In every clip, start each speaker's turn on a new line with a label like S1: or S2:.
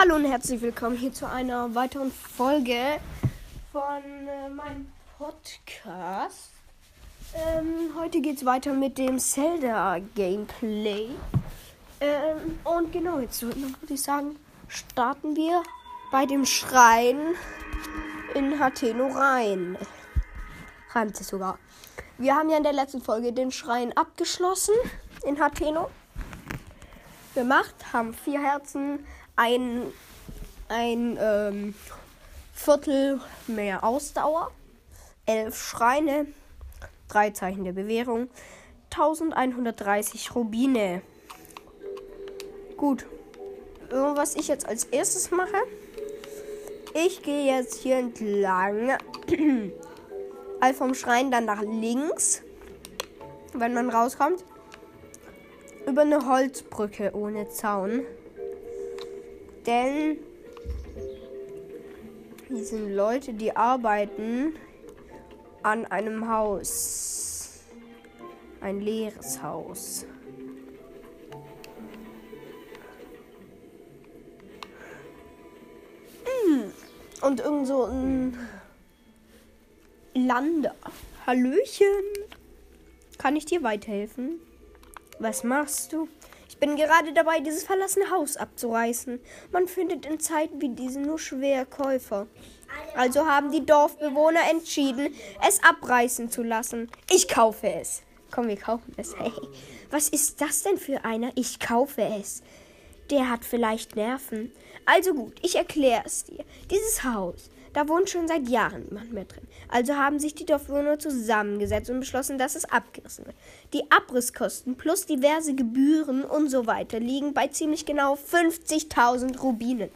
S1: Hallo und herzlich willkommen hier zu einer weiteren Folge von äh, meinem Podcast. Ähm, heute geht es weiter mit dem Zelda-Gameplay. Ähm, und genau, jetzt würde ich sagen, starten wir bei dem Schrein in Hateno rein. Reimt sich sogar. Wir haben ja in der letzten Folge den Schrein abgeschlossen in Hateno. Gemacht, haben vier Herzen, ein, ein ähm, Viertel mehr Ausdauer, elf Schreine, drei Zeichen der Bewährung, 1130 Rubine. Gut. Was ich jetzt als erstes mache, ich gehe jetzt hier entlang. all vom Schrein dann nach links, wenn man rauskommt. Über eine Holzbrücke ohne Zaun. Denn hier sind Leute, die arbeiten an einem Haus. Ein leeres Haus. Hm. Und irgend so ein Lander. Hallöchen. Kann ich dir weiterhelfen? Was machst du? Ich bin gerade dabei, dieses verlassene Haus abzureißen. Man findet in Zeiten wie diesen nur schwer Käufer. Also haben die Dorfbewohner entschieden, es abreißen zu lassen. Ich kaufe es. Komm, wir kaufen es. Hey, was ist das denn für einer? Ich kaufe es. Der hat vielleicht Nerven. Also gut, ich erkläre es dir. Dieses Haus da wohnt schon seit Jahren niemand mehr drin. Also haben sich die Dorfbewohner zusammengesetzt und beschlossen, dass es abgerissen wird. Die Abrisskosten plus diverse Gebühren und so weiter liegen bei ziemlich genau 50.000 Rubinen.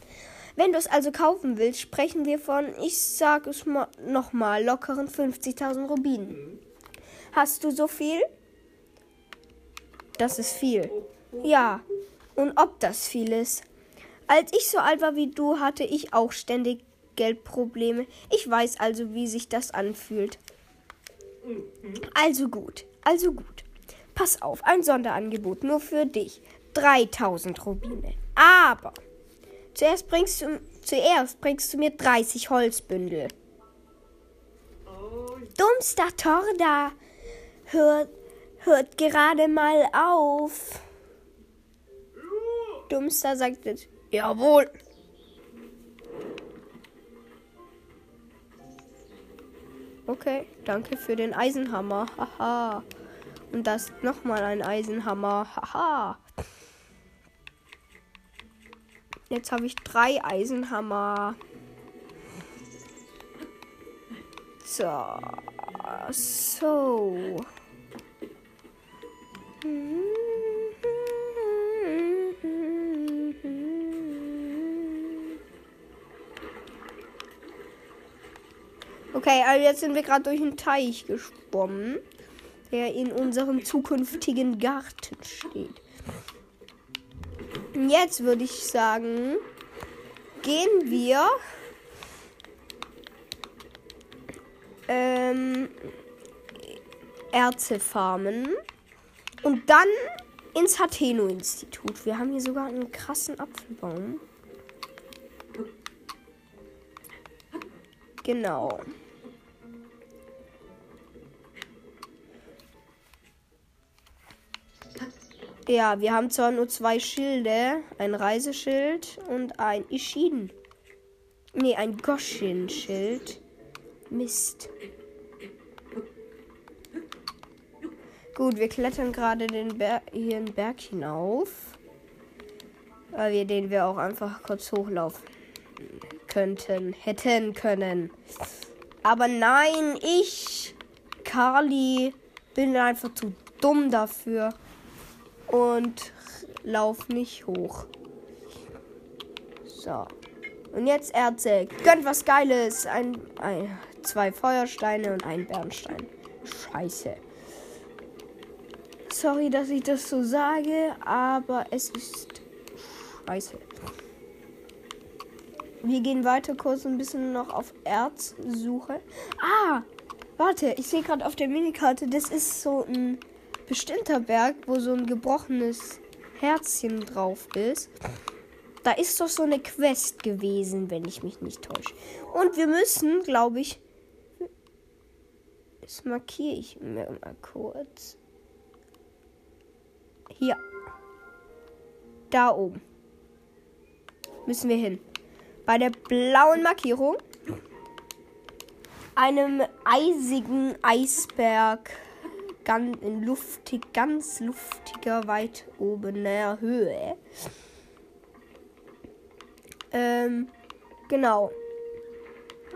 S1: Wenn du es also kaufen willst, sprechen wir von, ich sag es mal nochmal, lockeren 50.000 Rubinen. Hast du so viel? Das ist viel. Ja. Und ob das viel ist? Als ich so alt war wie du, hatte ich auch ständig Geldprobleme. Ich weiß also, wie sich das anfühlt. Also gut, also gut. Pass auf, ein Sonderangebot nur für dich. 3000 Rubine. Aber zuerst bringst du, zuerst bringst du mir 30 Holzbündel. Dummster Torda, hört, hört gerade mal auf. Dummster sagt jetzt, jawohl. Okay, danke für den Eisenhammer. Haha. Und das nochmal ein Eisenhammer. Haha. Jetzt habe ich drei Eisenhammer. So. So. Hm. Okay, also jetzt sind wir gerade durch einen Teich geschwommen, der in unserem zukünftigen Garten steht. Jetzt würde ich sagen, gehen wir ähm, Erze farmen und dann ins Hateno-Institut. Wir haben hier sogar einen krassen Apfelbaum. Genau. Ja, wir haben zwar nur zwei Schilde, ein Reiseschild und ein Ishin. Nee, ein Goshin-Schild. Mist. Gut, wir klettern gerade den Ber hier einen Berg hinauf. Weil wir den wir auch einfach kurz hochlaufen könnten, hätten können. Aber nein, ich, Carly, bin einfach zu dumm dafür und lauf nicht hoch. So. Und jetzt Erze. Gönnt was Geiles. Ein, ein, zwei Feuersteine und ein Bernstein. Scheiße. Sorry, dass ich das so sage, aber es ist scheiße. Wir gehen weiter kurz ein bisschen noch auf Erzsuche. Ah, warte, ich sehe gerade auf der Minikarte, das ist so ein bestimmter Berg, wo so ein gebrochenes Herzchen drauf ist. Da ist doch so eine Quest gewesen, wenn ich mich nicht täusche. Und wir müssen, glaube ich. Das markiere ich mir mal kurz. Hier. Da oben. Müssen wir hin. Bei der blauen Markierung. Einem eisigen Eisberg. Ganz luftig, ganz luftiger, weit oben der Höhe. Ähm, genau.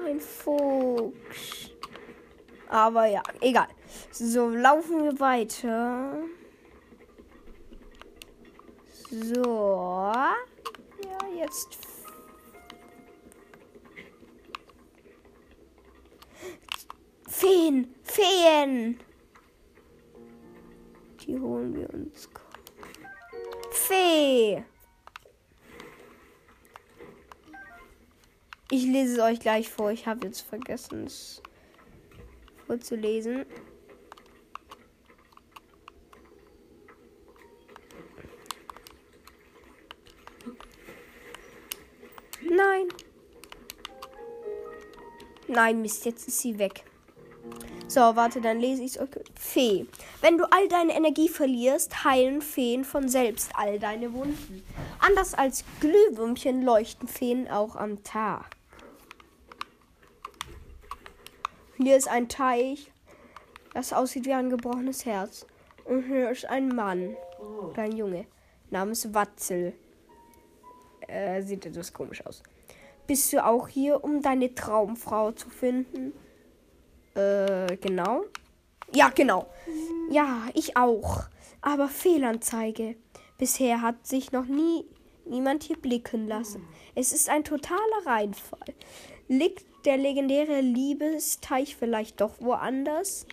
S1: Ein Fuchs. Aber ja, egal. So, laufen wir weiter. So. Ja, jetzt. Feen! Feen! Die holen wir uns. Fee! Ich lese es euch gleich vor. Ich habe jetzt vergessen, es vorzulesen. Nein. Nein, Mist, jetzt ist sie weg. So, warte, dann lese ich es euch. Fee. Wenn du all deine Energie verlierst, heilen Feen von selbst all deine Wunden. Anders als Glühwürmchen leuchten Feen auch am Tag. Hier ist ein Teich, das aussieht wie ein gebrochenes Herz. Und hier ist ein Mann, oh. ein Junge, namens Watzel. Äh, sieht etwas komisch aus. Bist du auch hier, um deine Traumfrau zu finden? Äh, genau. Ja, genau. Ja, ich auch. Aber Fehlanzeige. Bisher hat sich noch nie niemand hier blicken lassen. Es ist ein totaler Reinfall. Liegt der legendäre Liebesteich vielleicht doch woanders?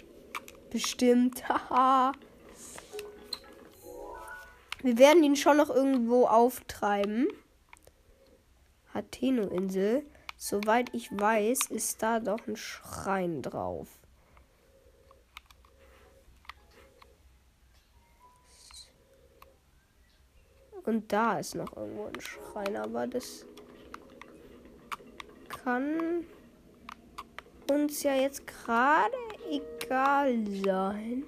S1: Bestimmt. Haha. Wir werden ihn schon noch irgendwo auftreiben. Hateno-Insel. Soweit ich weiß, ist da doch ein Schrein drauf. Und da ist noch irgendwo ein Schrein, aber das kann uns ja jetzt gerade egal sein.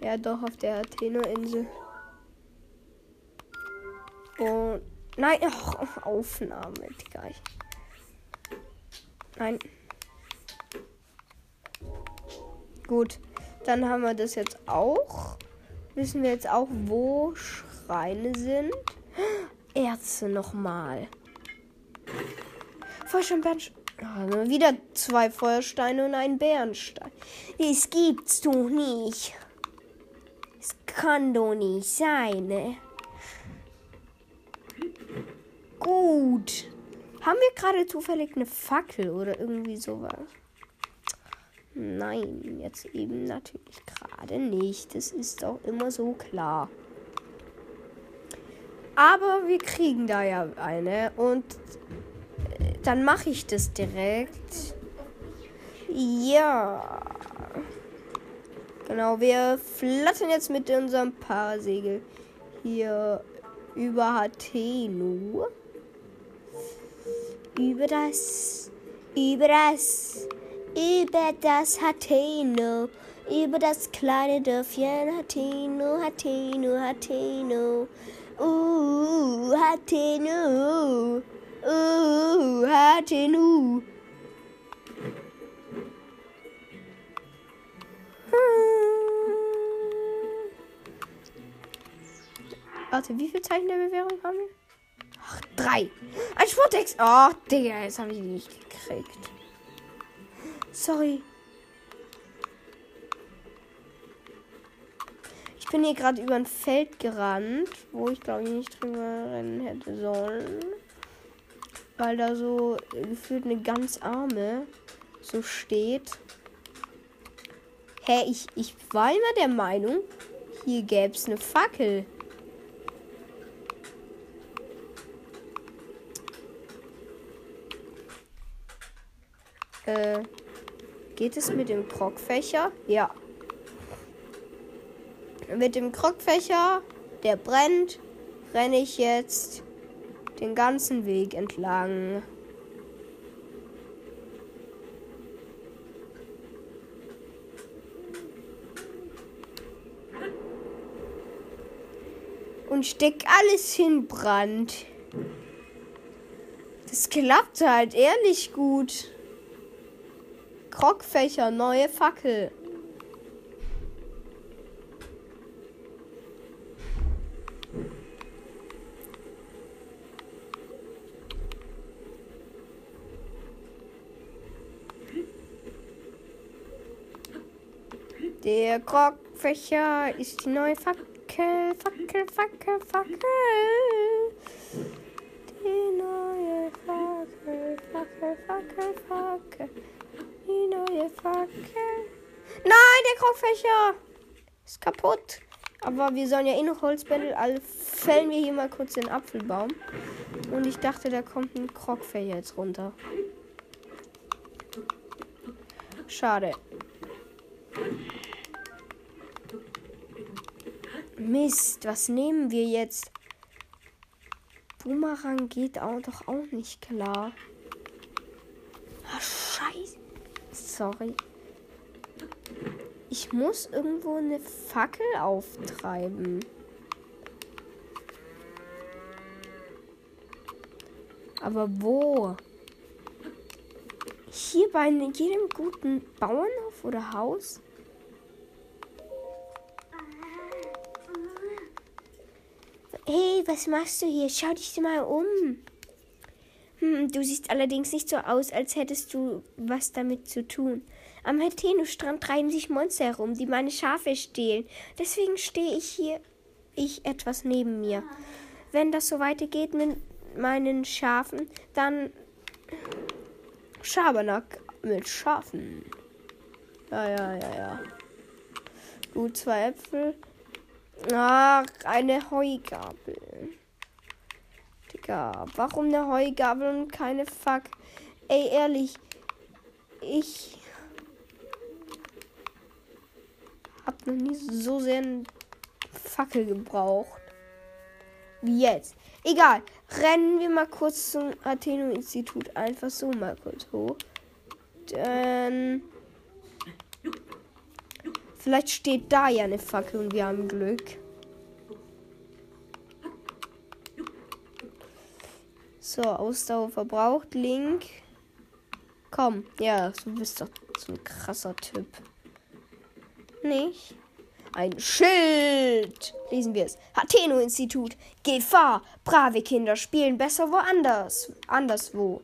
S1: Ja, doch, auf der Athena-Insel. Und. Nein, ach, Aufnahme, Digga. Nein. Gut, dann haben wir das jetzt auch. Wissen wir jetzt auch, wo Schreine sind. Erze nochmal. Feuerstein, Bernstein. Oh, wieder zwei Feuersteine und ein Bernstein. Das gibt's doch nicht. Es kann doch nicht sein, ne? Gut. Haben wir gerade zufällig eine Fackel oder irgendwie sowas? Nein, jetzt eben natürlich gerade nicht. Das ist doch immer so klar. Aber wir kriegen da ja eine und äh, dann mache ich das direkt. Ja. Genau, wir flattern jetzt mit unserem Paarsegel hier über Hatenu. Über das, über das, über das Hateno. Über das kleine Dörfchen Hateno, Hateno, Hateno. Uh, Hatenu. Uh, Hatenu. Warte, wie viel Zeichen der Bewährung haben wir? Ach, drei. Ein Sportex. Oh, Digga, jetzt habe ich ihn nicht gekriegt. Sorry. Ich bin hier gerade über ein Feld gerannt, wo ich glaube ich nicht drüber rennen hätte sollen. Weil da so gefühlt eine ganz arme so steht. Hä, ich, ich war immer der Meinung, hier gäbe es eine Fackel. Äh, geht es mit dem Krogfächer? Ja. Mit dem Krogfächer der brennt, renne ich jetzt den ganzen Weg entlang. Und steck alles hin Brand. Das klappt halt ehrlich gut. Krogfächer, neue Fackel. Der Krogfächer ist die neue Fackel, Fackel, Fackel, Fackel. Die neue Fackel, Fackel, Fackel, Fackel. Die neue Fackel. Nein, der Krogfächer ist kaputt. Aber wir sollen ja eh noch Holzbändel, also fällen wir hier mal kurz den Apfelbaum. Und ich dachte, da kommt ein Krogfächer jetzt runter. Schade. Mist, was nehmen wir jetzt? Boomerang geht auch doch auch nicht klar. Ach, scheiße. Sorry. Ich muss irgendwo eine Fackel auftreiben. Aber wo? Hier bei jedem guten Bauernhof oder Haus? Hey, was machst du hier? Schau dich mal um. Hm, du siehst allerdings nicht so aus, als hättest du was damit zu tun. Am Heteno-Strand treiben sich Monster herum, die meine Schafe stehlen. Deswegen stehe ich hier, ich etwas neben mir. Wenn das so weitergeht mit meinen Schafen, dann Schabernack mit Schafen. Ja, ja, ja, ja. Gut, zwei Äpfel. Ach, eine Heugabel. Digga, warum eine Heugabel und keine Fuck? Ey, ehrlich, ich hab noch nie so sehr eine Fackel gebraucht. Wie jetzt. Egal, rennen wir mal kurz zum Atheno-Institut. Einfach so mal kurz hoch. Dann Vielleicht steht da ja eine Fackel und wir haben Glück. So, Ausdauer verbraucht. Link. Komm, ja, du bist doch so ein krasser Typ. Nicht? Ein Schild! Lesen wir es. Hateno-Institut. Gefahr! Brave Kinder spielen besser woanders. Anderswo.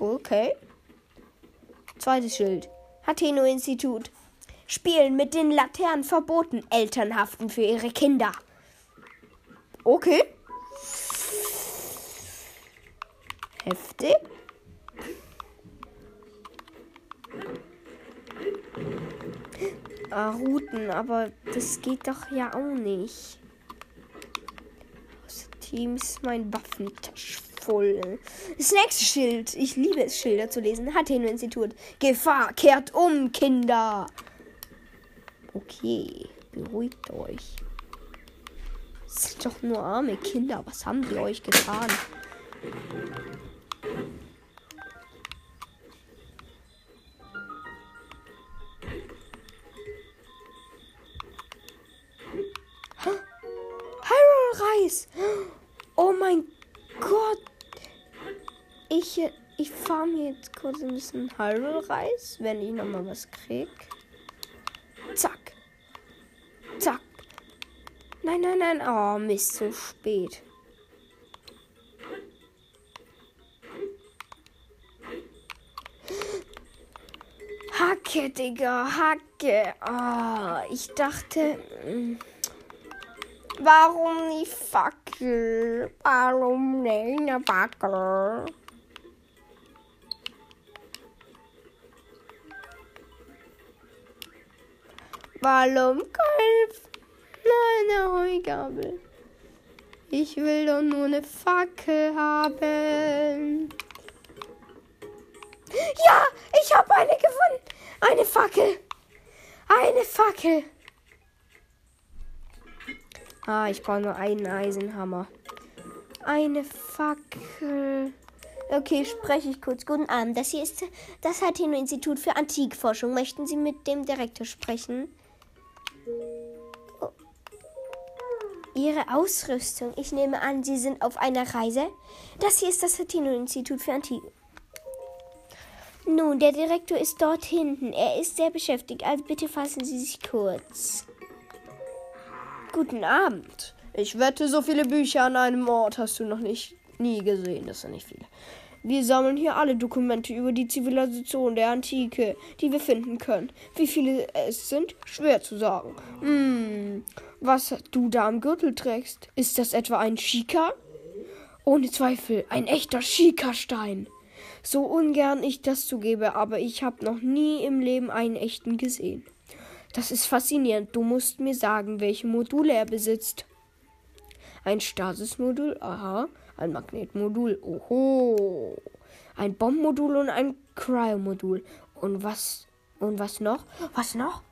S1: Okay. Zweites Schild. Hateno-Institut. Spielen mit den Laternen verboten. Eltern haften für ihre Kinder. Okay. Heftig. Ah, Routen, aber das geht doch ja auch nicht. Teams mein Waffentasch voll. Das nächste Schild. Ich liebe es, Schilder zu lesen. Hateno-Institut. Gefahr, kehrt um, Kinder. Okay, beruhigt euch. Das sind doch nur arme Kinder. Was haben die euch getan? Hyrule Reis. Oh mein Gott. Ich, fahre mir jetzt kurz ein bisschen Hyrule-Reis, wenn ich nochmal was krieg. Zack. Nein, nein, nein. Oh, Mist, zu spät. Hacke, Digga, Hacke. Oh, ich dachte. Hm, warum nicht Fackel? Warum nicht eine Fackel? Warum keine eine Heugabel? Ich will doch nur eine Fackel haben. Ja, ich habe eine gefunden. Eine Fackel. Eine Fackel. Ah, ich brauche nur einen Eisenhammer. Eine Fackel. Okay, spreche ich kurz. Guten Abend. Das hier ist das Hateno-Institut für Antikforschung. Möchten Sie mit dem Direktor sprechen? Ihre Ausrüstung. Ich nehme an, Sie sind auf einer Reise. Das hier ist das Hateno-Institut für Antik. Nun, der Direktor ist dort hinten. Er ist sehr beschäftigt. Also bitte fassen Sie sich kurz. Guten Abend. Ich wette, so viele Bücher an einem Ort hast du noch nicht nie gesehen. Das sind nicht viele. Wir sammeln hier alle Dokumente über die Zivilisation der Antike, die wir finden können. Wie viele es sind, schwer zu sagen. Hm, was du da am Gürtel trägst, ist das etwa ein Schika? Ohne Zweifel, ein echter Schika-Stein. So ungern ich das zugebe, aber ich habe noch nie im Leben einen echten gesehen. Das ist faszinierend. Du musst mir sagen, welche Module er besitzt. Ein Stasis-Modul, aha. Ein Magnetmodul, oho. Ein Bombenmodul und ein Cryo-Modul. Und was, und was noch? Was noch?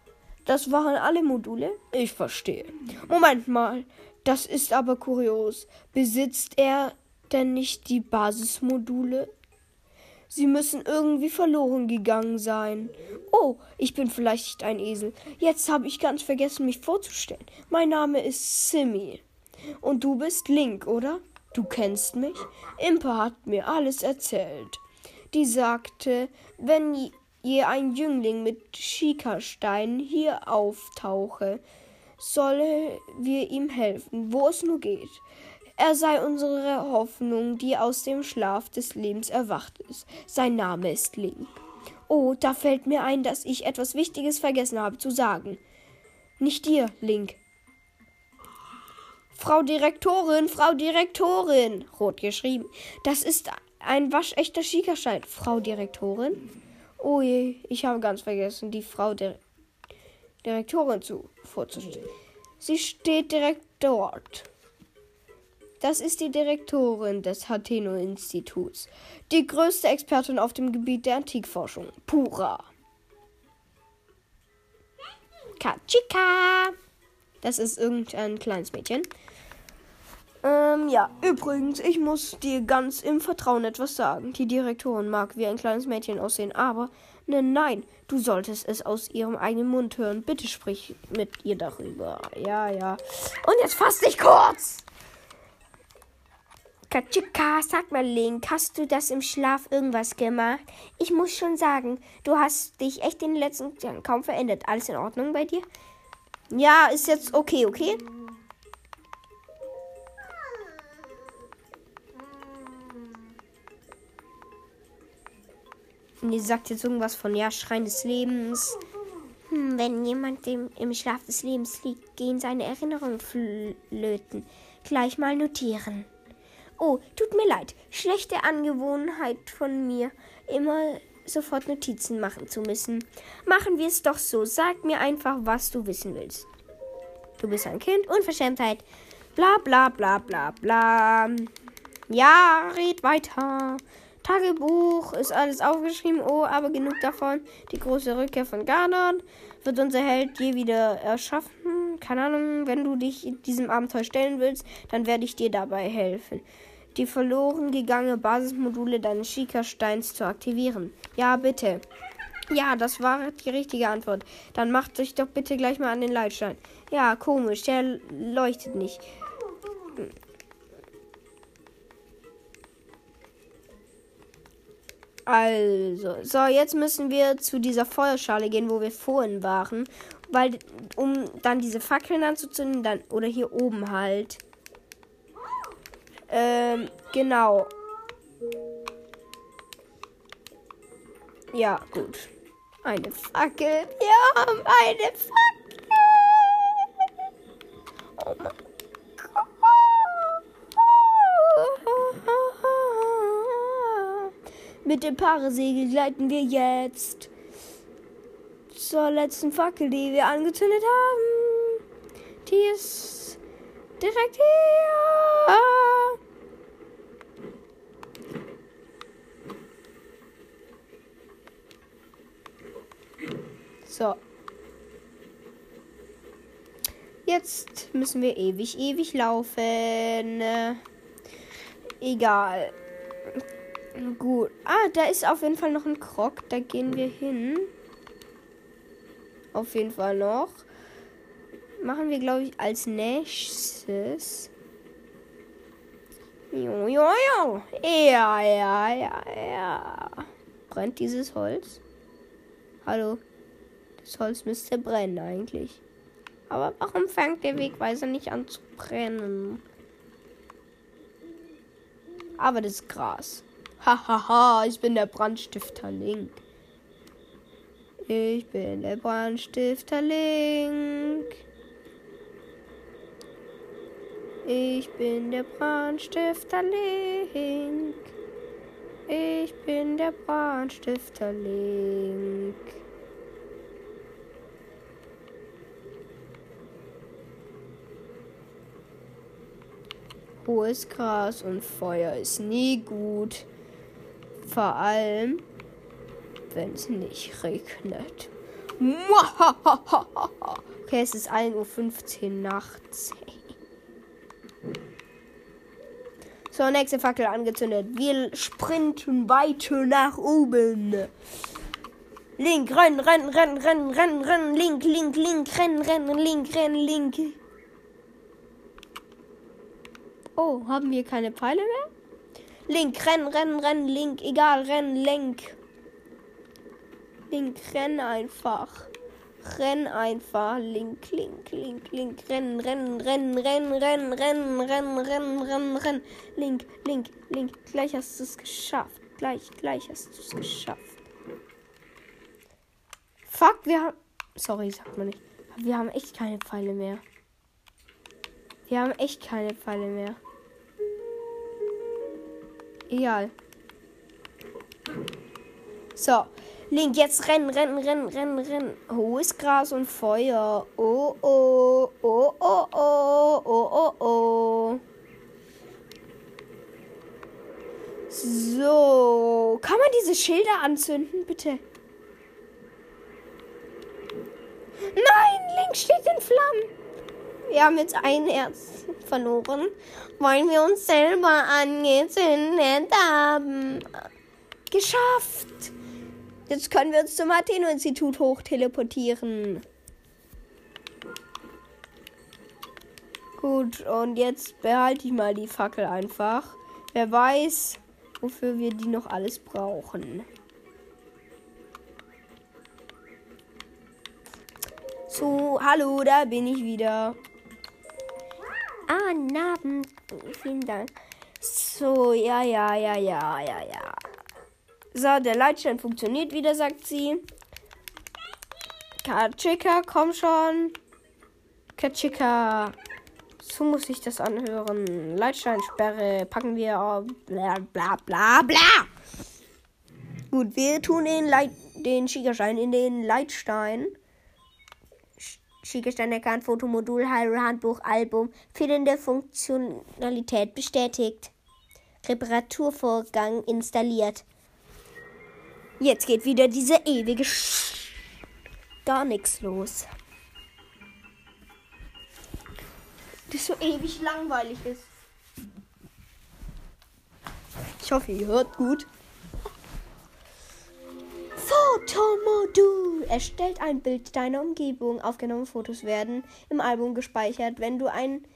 S1: Das waren alle Module? Ich verstehe. Moment mal. Das ist aber kurios. Besitzt er denn nicht die Basismodule? Sie müssen irgendwie verloren gegangen sein. Oh, ich bin vielleicht ein Esel. Jetzt habe ich ganz vergessen, mich vorzustellen. Mein Name ist Simi. Und du bist Link, oder? Du kennst mich? Impa hat mir alles erzählt. Die sagte, wenn je ein Jüngling mit Schikastein hier auftauche, solle wir ihm helfen, wo es nur geht. Er sei unsere Hoffnung, die aus dem Schlaf des Lebens erwacht ist. Sein Name ist Link. Oh, da fällt mir ein, dass ich etwas Wichtiges vergessen habe zu sagen. Nicht dir, Link. Frau Direktorin, Frau Direktorin, rot geschrieben. Das ist ein waschechter Schiekerschein. Frau Direktorin? Oh je, ich habe ganz vergessen, die Frau der Direktorin zu vorzustellen. Sie steht direkt dort. Das ist die Direktorin des Hateno-Instituts, die größte Expertin auf dem Gebiet der Antikforschung. Pura. Kachika. Das ist irgendein kleines Mädchen. Ähm, ja, übrigens, ich muss dir ganz im Vertrauen etwas sagen. Die Direktorin mag wie ein kleines Mädchen aussehen, aber nein, nein, du solltest es aus ihrem eigenen Mund hören. Bitte sprich mit ihr darüber. Ja, ja. Und jetzt fass dich kurz! Katschika, sag mal, Link, hast du das im Schlaf irgendwas gemacht? Ich muss schon sagen, du hast dich echt in den letzten Jahren kaum verändert. Alles in Ordnung bei dir? Ja, ist jetzt okay, okay? Und die sagt jetzt irgendwas von, ja, Schrein des Lebens. Hm, wenn jemand im, im Schlaf des Lebens liegt, gehen seine Erinnerungen flöten. Gleich mal notieren. Oh, tut mir leid. Schlechte Angewohnheit von mir, immer sofort Notizen machen zu müssen. Machen wir es doch so. Sag mir einfach, was du wissen willst. Du bist ein Kind, Unverschämtheit. Bla bla bla bla bla. Ja, red weiter. Tagebuch ist alles aufgeschrieben. Oh, aber genug davon. Die große Rückkehr von Garnon wird unser Held je wieder erschaffen. Keine Ahnung, wenn du dich diesem Abenteuer stellen willst, dann werde ich dir dabei helfen. Die verloren gegangene Basismodule deines Schika-Steins zu aktivieren. Ja, bitte. Ja, das war die richtige Antwort. Dann macht euch doch bitte gleich mal an den Leitstein. Ja, komisch, der leuchtet nicht. Also, so, jetzt müssen wir zu dieser Feuerschale gehen, wo wir vorhin waren. Weil, um dann diese Fackeln anzuzünden, dann, oder hier oben halt. Ähm, genau. Ja, gut. Eine Fackel. Wir haben eine Fackel. Oh mein Mit dem Paaresegel gleiten wir jetzt zur letzten Fackel, die wir angezündet haben. Die ist direkt hier. So. jetzt müssen wir ewig, ewig laufen. Egal. Gut. Ah, da ist auf jeden Fall noch ein Krog. Da gehen wir hin. Auf jeden Fall noch. Machen wir, glaube ich, als nächstes. Jo, jo, jo. Ja, ja, ja, ja. Brennt dieses Holz? Hallo. Das Holz müsste brennen eigentlich. Aber warum fängt der Wegweiser nicht an zu brennen? Aber das Gras. Hahaha, ha, ha, ich bin der Brandstifter Link. Ich bin der Brandstifter Link. Ich bin der Brandstifter Link. Ich bin der Brandstifter Link. Hohes Gras und Feuer ist nie gut. Vor allem, wenn es nicht regnet. Okay, es ist 1.15 Uhr nachts. So, nächste Fackel angezündet. Wir sprinten weiter nach oben. Link, rennen, rennen, rennen, rennen, rennen, rennen, link, link, link, rennen, rennen, link, rennen, link. Oh, haben wir keine Pfeile mehr? Link, rennen, rennen, rennen, Link, egal, rennen, Link. Link, renn einfach. Renn einfach. Link, Link, Link, Link, rennen, rennen, rennen, rennen, rennen, rennen, rennen, rennen, rennen, rennen. Link, Link, Link, gleich hast du es geschafft. Gleich, gleich hast du es geschafft. Fuck, wir haben. Sorry, sagt man nicht. Wir haben echt keine Pfeile mehr. Wir haben echt keine Pfeile mehr. Egal. So. Link, jetzt rennen, rennen, rennen, rennen, rennen. Hohes Gras und Feuer. Oh, oh, oh, oh, oh, oh, oh, oh. So. Kann man diese Schilder anzünden, bitte? Nein, Link steht in Flammen. Wir haben jetzt ein Herz verloren, weil wir uns selber angezündet haben. Geschafft! Jetzt können wir uns zum Martino-Institut hochteleportieren. Gut, und jetzt behalte ich mal die Fackel einfach. Wer weiß, wofür wir die noch alles brauchen. So, hallo, da bin ich wieder. Ah, Namen. Vielen Dank. So, ja, ja, ja, ja, ja, ja. So, der Leitstein funktioniert wieder, sagt sie. Katschika, komm schon. Katschika. So muss ich das anhören. Leitsteinsperre packen wir. Bla bla bla bla. Gut, wir tun den, Leit den Schiegerstein in den Leitstein. Schiegestand erkannt, Fotomodul, Handbuch, Album, fehlende Funktionalität bestätigt. Reparaturvorgang installiert. Jetzt geht wieder diese ewige Sch gar nichts los. Das so ewig langweilig ist. Ich hoffe, ihr hört gut. Fotomodul. Erstellt ein Bild deiner Umgebung. Aufgenommene Fotos werden im Album gespeichert. Wenn du ein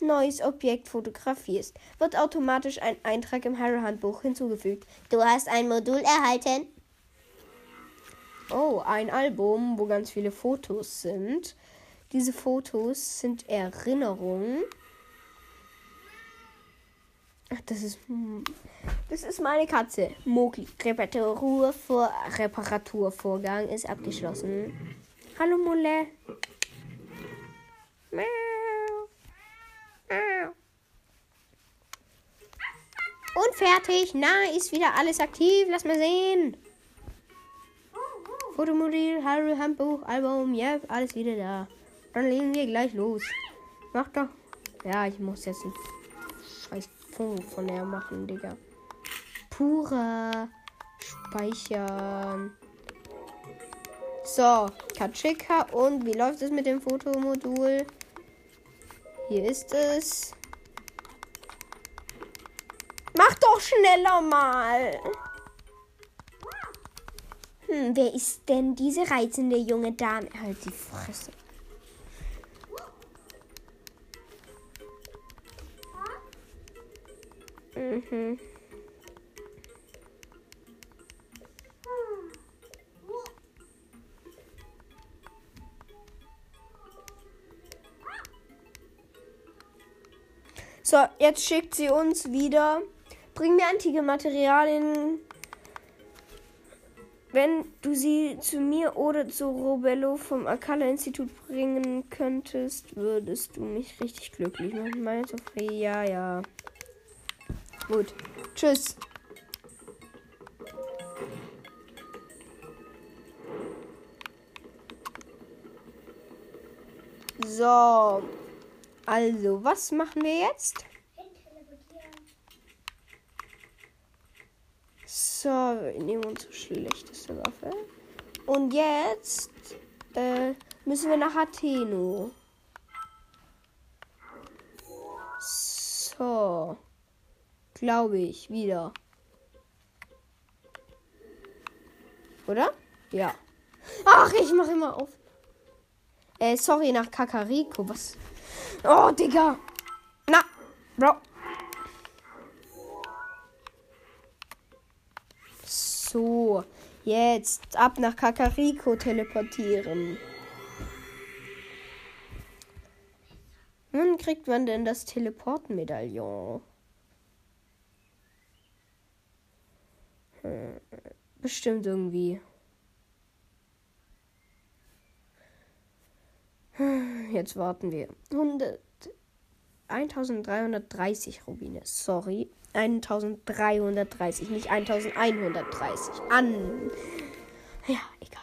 S1: neues Objekt fotografierst, wird automatisch ein Eintrag im Harry-Handbuch hinzugefügt. Du hast ein Modul erhalten. Oh, ein Album, wo ganz viele Fotos sind. Diese Fotos sind Erinnerungen. Ach, das ist. Das ist meine Katze. Mowgli. Reparatur vor Reparaturvorgang ist abgeschlossen. Hallo Mulle. Und fertig. Na, ist wieder alles aktiv. Lass mal sehen. Fotomodul, Harry, Handbuch, Album, ja, alles wieder da. Dann legen wir gleich los. Mach doch. Ja, ich muss jetzt ein Funk von der machen, Digga. Pura. Speichern. So, Katschika. Und wie läuft es mit dem Fotomodul? Hier ist es. Mach doch schneller mal. Hm, wer ist denn diese reizende junge Dame? Halt die Fresse. So, jetzt schickt sie uns wieder. Bring mir antike Materialien. Wenn du sie zu mir oder zu Robello vom Akala-Institut bringen könntest, würdest du mich richtig glücklich machen. Meine Sophie, ja, ja. Gut. Tschüss. So. Also, was machen wir jetzt? So, wir nehmen unsere schlechteste Waffe. Und jetzt äh, müssen wir nach Atheno. So. Glaube ich, wieder. Oder? Ja. Ach, ich mache immer auf. Äh, sorry, nach Kakariko. Was? Oh, Digga. Na, Bro. So, jetzt ab nach Kakariko teleportieren. Wann kriegt man denn das Teleportmedaillon? Bestimmt irgendwie. Jetzt warten wir. 100, 1330 Rubine. Sorry. 1330, nicht 1130. An. Ja, egal.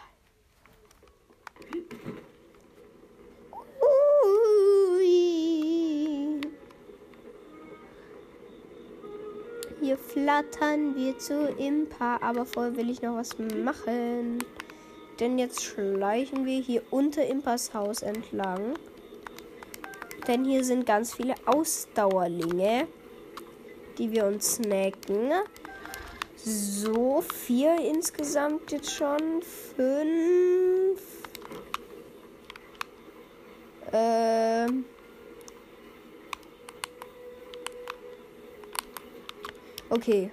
S1: Hier flattern wir zu Impa, aber vorher will ich noch was machen. Denn jetzt schleichen wir hier unter Impas Haus entlang. Denn hier sind ganz viele Ausdauerlinge, die wir uns snacken. So, vier insgesamt jetzt schon. Fünf. Ähm. Okay.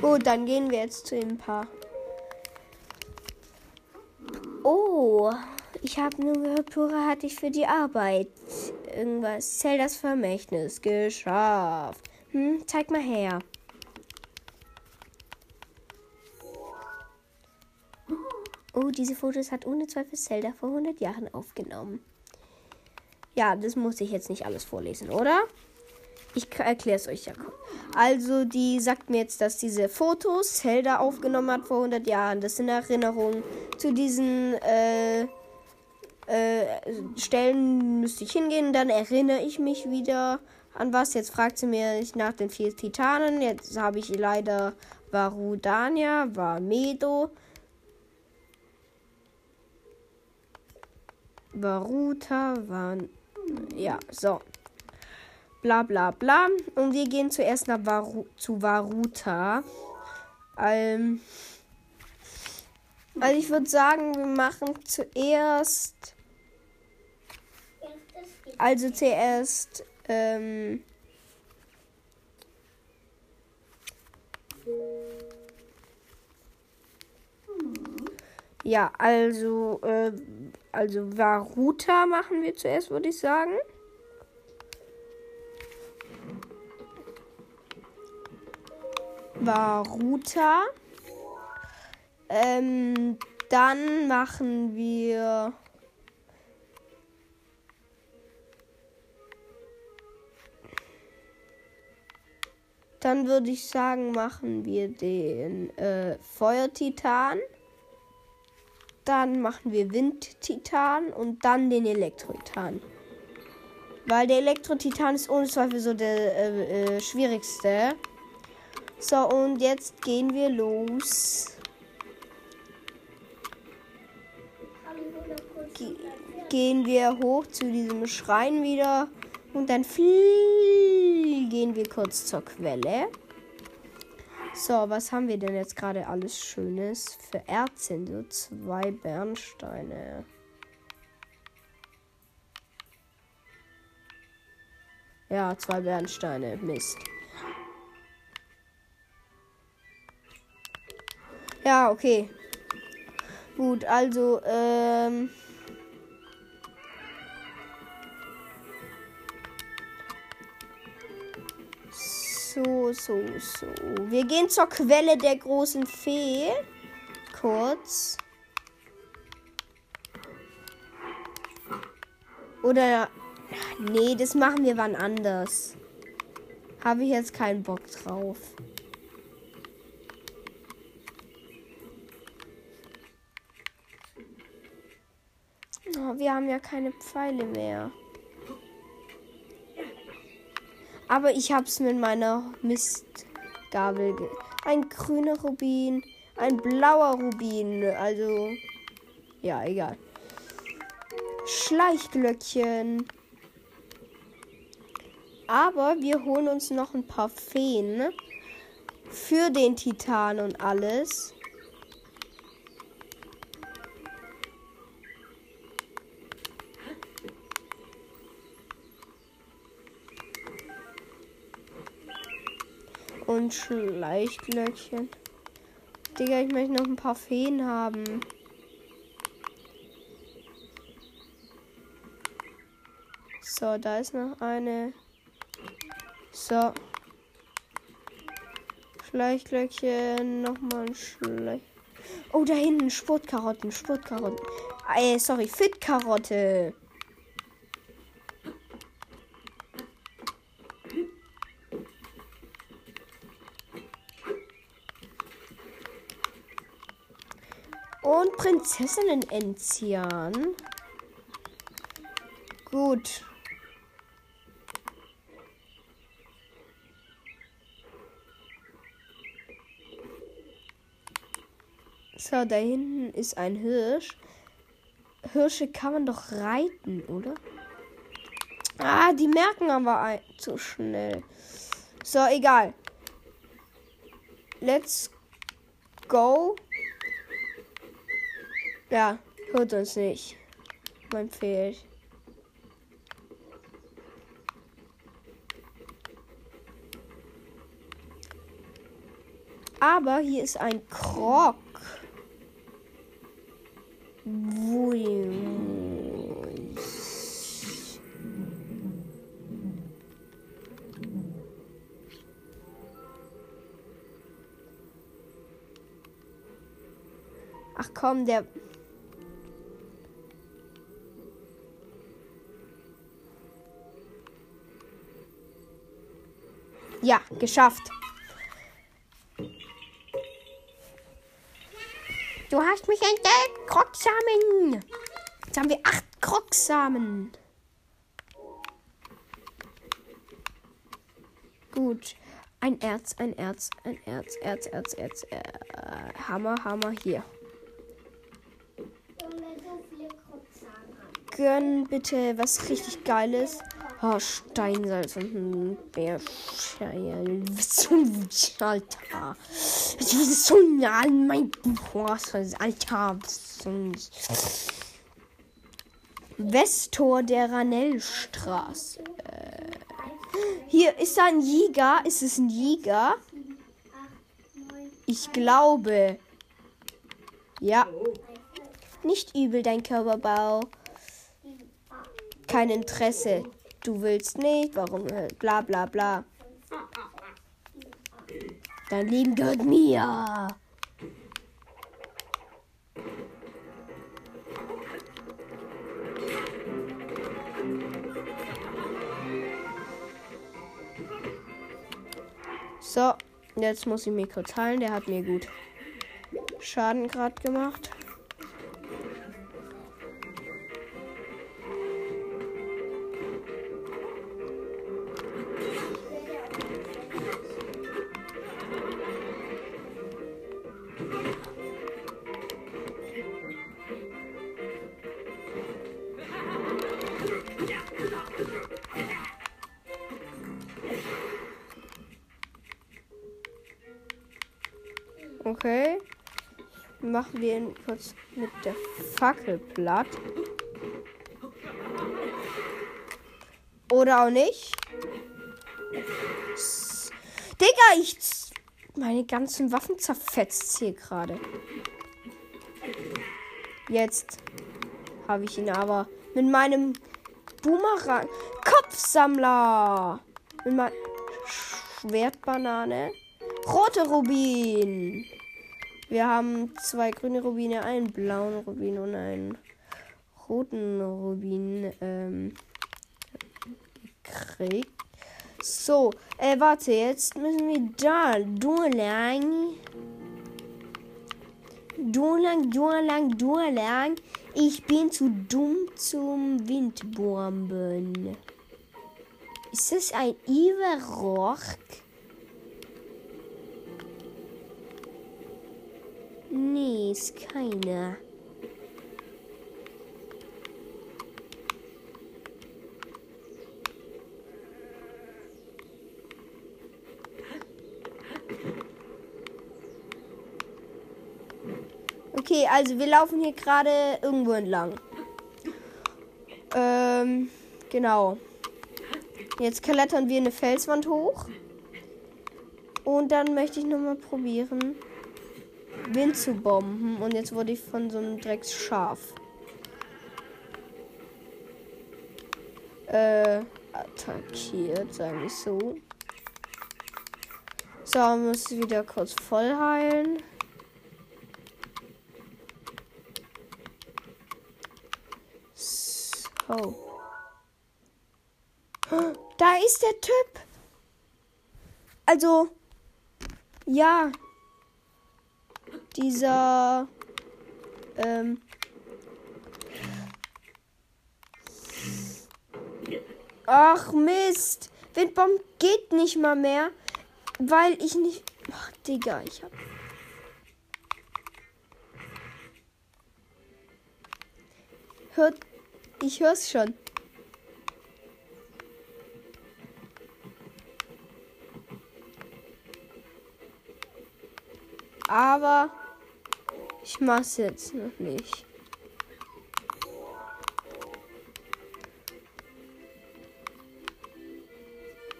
S1: Gut, dann gehen wir jetzt zu dem Paar. Oh, ich habe nur gehört, Pura hat dich für die Arbeit irgendwas. Zähl das Vermächtnis. Geschafft. Hm, zeig mal her. Diese Fotos hat ohne Zweifel Zelda vor 100 Jahren aufgenommen. Ja, das muss ich jetzt nicht alles vorlesen, oder? Ich erkläre es euch ja. Also, die sagt mir jetzt, dass diese Fotos Zelda aufgenommen hat vor 100 Jahren. Das sind Erinnerungen zu diesen äh, äh, Stellen. Müsste ich hingehen, dann erinnere ich mich wieder an was. Jetzt fragt sie mir nach den vier Titanen. Jetzt habe ich leider Varudania, Varmedo, Varuta, Van. Ja, so bla bla bla. Und wir gehen zuerst nach Varu zu Varuta. Ähm, also ich würde sagen, wir machen zuerst. Also zuerst. Ähm, ja, also, äh, also Varuta machen wir zuerst, würde ich sagen. Varuta. Ähm, dann machen wir. Dann würde ich sagen, machen wir den äh, Feuertitan dann machen wir Windtitan und dann den Elektro-Titan. Weil der Elektro-Titan ist ohne Zweifel so der äh, äh, schwierigste. So, und jetzt gehen wir los. Ge gehen wir hoch zu diesem Schrein wieder. Und dann gehen wir kurz zur Quelle. So, was haben wir denn jetzt gerade alles Schönes? Für Erz so zwei Bernsteine. Ja, zwei Bernsteine. Mist. Ja, okay. Gut, also, ähm. So, so, so. Wir gehen zur Quelle der großen Fee. Kurz. Oder. Nee, das machen wir wann anders. Habe ich jetzt keinen Bock drauf. Oh, wir haben ja keine Pfeile mehr. Aber ich hab's mit meiner Mistgabel. Ein grüner Rubin, ein blauer Rubin. Also, ja, egal. Schleichglöckchen. Aber wir holen uns noch ein paar Feen für den Titan und alles. Und Schleichglöckchen. Digga, ich möchte noch ein paar Feen haben. So, da ist noch eine. So. Schleichglöckchen, nochmal ein Schleich. Oh, da hinten Sportkarotten, Sportkarotten. Äh, sorry, Fitkarotte. Prinzessinnen Enzian. Gut. So, da hinten ist ein Hirsch. Hirsche kann man doch reiten, oder? Ah, die merken aber zu schnell. So, egal. Let's go. Ja, hört uns nicht. Mein Pferd. Aber hier ist ein Krog. Ach komm, der Ja, geschafft. Du hast mich entdeckt, Krogsamen. Jetzt haben wir acht Krogsamen. Gut. Ein Erz, ein Erz, ein Erz, Erz, Erz, Erz, äh, Hammer, Hammer, hier. Gönn bitte was richtig Geiles. Oh, Steinsalz und ein Bärscheil. Alter. Das ist so nah an mein Alter. Westtor der Ranellstraße. Hier ist da ein Jäger. Ist es ein Jäger? Ich glaube. Ja. Nicht übel, dein Körperbau. Kein Interesse du willst nicht, warum, äh, bla bla bla. Dein Leben gehört mir. So, jetzt muss ich mich kurz heilen. Der hat mir gut Schaden gerade gemacht. Machen wir ihn kurz mit der Fackel platt. Oder auch nicht. Digga, ich. Meine ganzen Waffen zerfetzt hier gerade. Jetzt habe ich ihn aber mit meinem Boomerang. Kopfsammler! Mit meiner Schwertbanane. Rote Rubin. Wir haben zwei grüne Rubine, einen blauen Rubin und einen roten Rubin ähm, gekriegt. So, äh, warte, jetzt müssen wir da durchlang. Durchlang, durchlang, durchlang. Ich bin zu dumm zum Windbomben. Ist das ein Iverrock? Nee, ist keiner. Okay, also wir laufen hier gerade irgendwo entlang. Ähm, genau. Jetzt klettern wir eine Felswand hoch. Und dann möchte ich nochmal probieren, Wind zu bomben. Und jetzt wurde ich von so einem Drecksschaf. Äh, attackiert, sagen wir so. So, muss wieder kurz voll heilen. So. Da ist der Typ. Also, ja, dieser ähm, Ach Mist. Windbomb geht nicht mal mehr, weil ich nicht. Ach, Digga, ich hab. Hört. Ich hör's schon. Aber ich mach's jetzt noch nicht.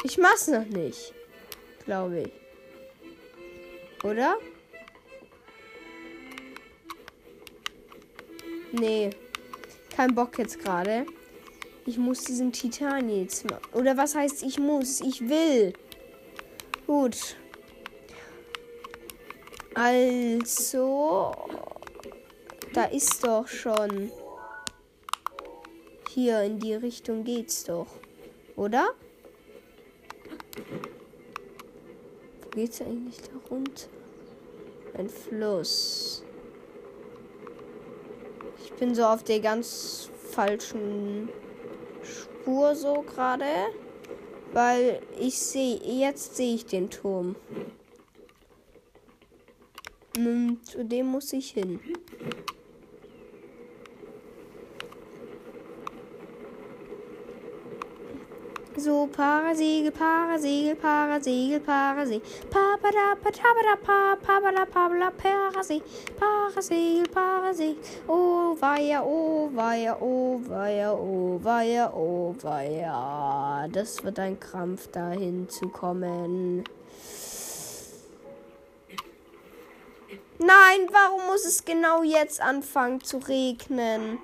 S1: Ich mach's noch nicht. Glaube ich. Oder? Nee. Kein Bock jetzt gerade. Ich muss diesen Titan jetzt machen. Oder was heißt ich muss? Ich will. Gut. Also, da ist doch schon. Hier in die Richtung geht's doch. Oder? Wo geht's eigentlich da runter? Ein Fluss. Ich bin so auf der ganz falschen Spur so gerade. Weil ich sehe, jetzt sehe ich den Turm. Zu dem muss ich hin. So, Parasegel, Parasegel, Parasegel, Parasegel. Papada, patabada, pa, papada, pabla, Parasegel, Parasegel, Parasegel. Oh, weia, oh, weia, oh, weia, oh, weia, oh, weia. Das wird ein Krampf, dahin zu kommen. Nein, warum muss es genau jetzt anfangen zu regnen?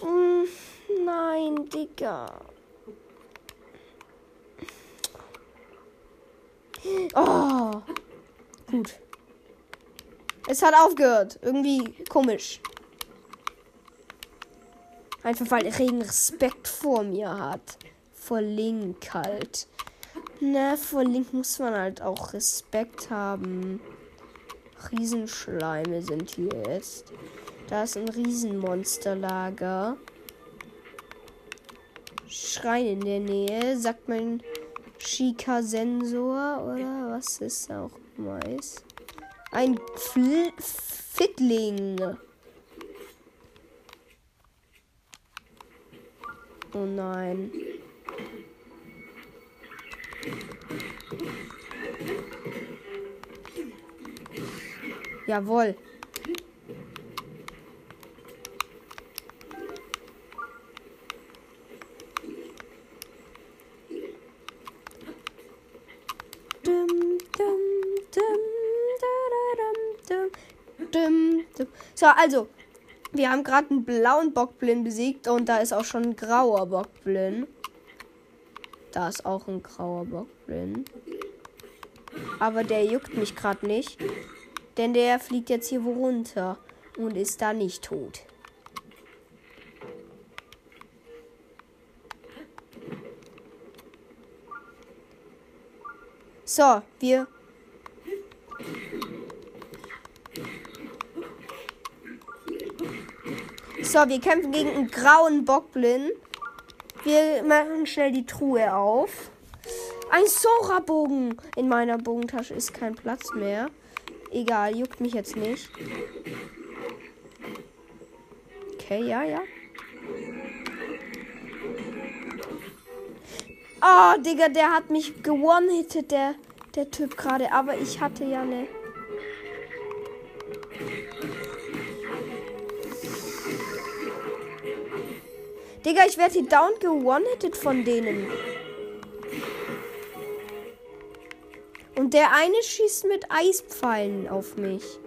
S1: Hm, nein, Digga. Oh. Gut. Es hat aufgehört. Irgendwie komisch. Einfach weil der Regen Respekt vor mir hat. Vor Link halt. Na, vor Link muss man halt auch Respekt haben. Riesenschleime sind hier jetzt. Da ist ein Riesenmonsterlager. Schrein in der Nähe, sagt mein Shika-Sensor oder was ist auch Mais? Ein Fl Fittling. Oh nein. Jawohl. So, also, wir haben gerade einen blauen Bockblin besiegt und da ist auch schon ein grauer Bockblin. Da ist auch ein grauer Bockblin. Aber der juckt mich gerade nicht. Denn der fliegt jetzt hier wo runter und ist da nicht tot. So, wir. So, wir kämpfen gegen einen grauen Bockblin. Wir machen schnell die Truhe auf. Ein Sora-Bogen. In meiner Bogentasche ist kein Platz mehr. Egal, juckt mich jetzt nicht. Okay, ja, ja. Oh, Digga, der hat mich gewone-hittet, der, der Typ gerade. Aber ich hatte ja eine. Digga, ich werde hier down gewone-hittet von denen. Und der eine schießt mit Eispfeilen auf mich.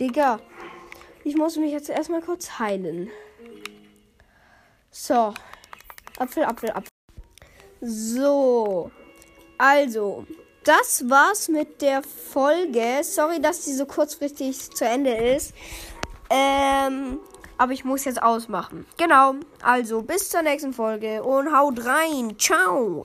S1: Digga, ich muss mich jetzt erstmal kurz heilen. So. Apfel, Apfel, Apfel. So. Also, das war's mit der Folge. Sorry, dass die so kurzfristig zu Ende ist. Ähm, aber ich muss jetzt ausmachen. Genau. Also, bis zur nächsten Folge und haut rein. Ciao.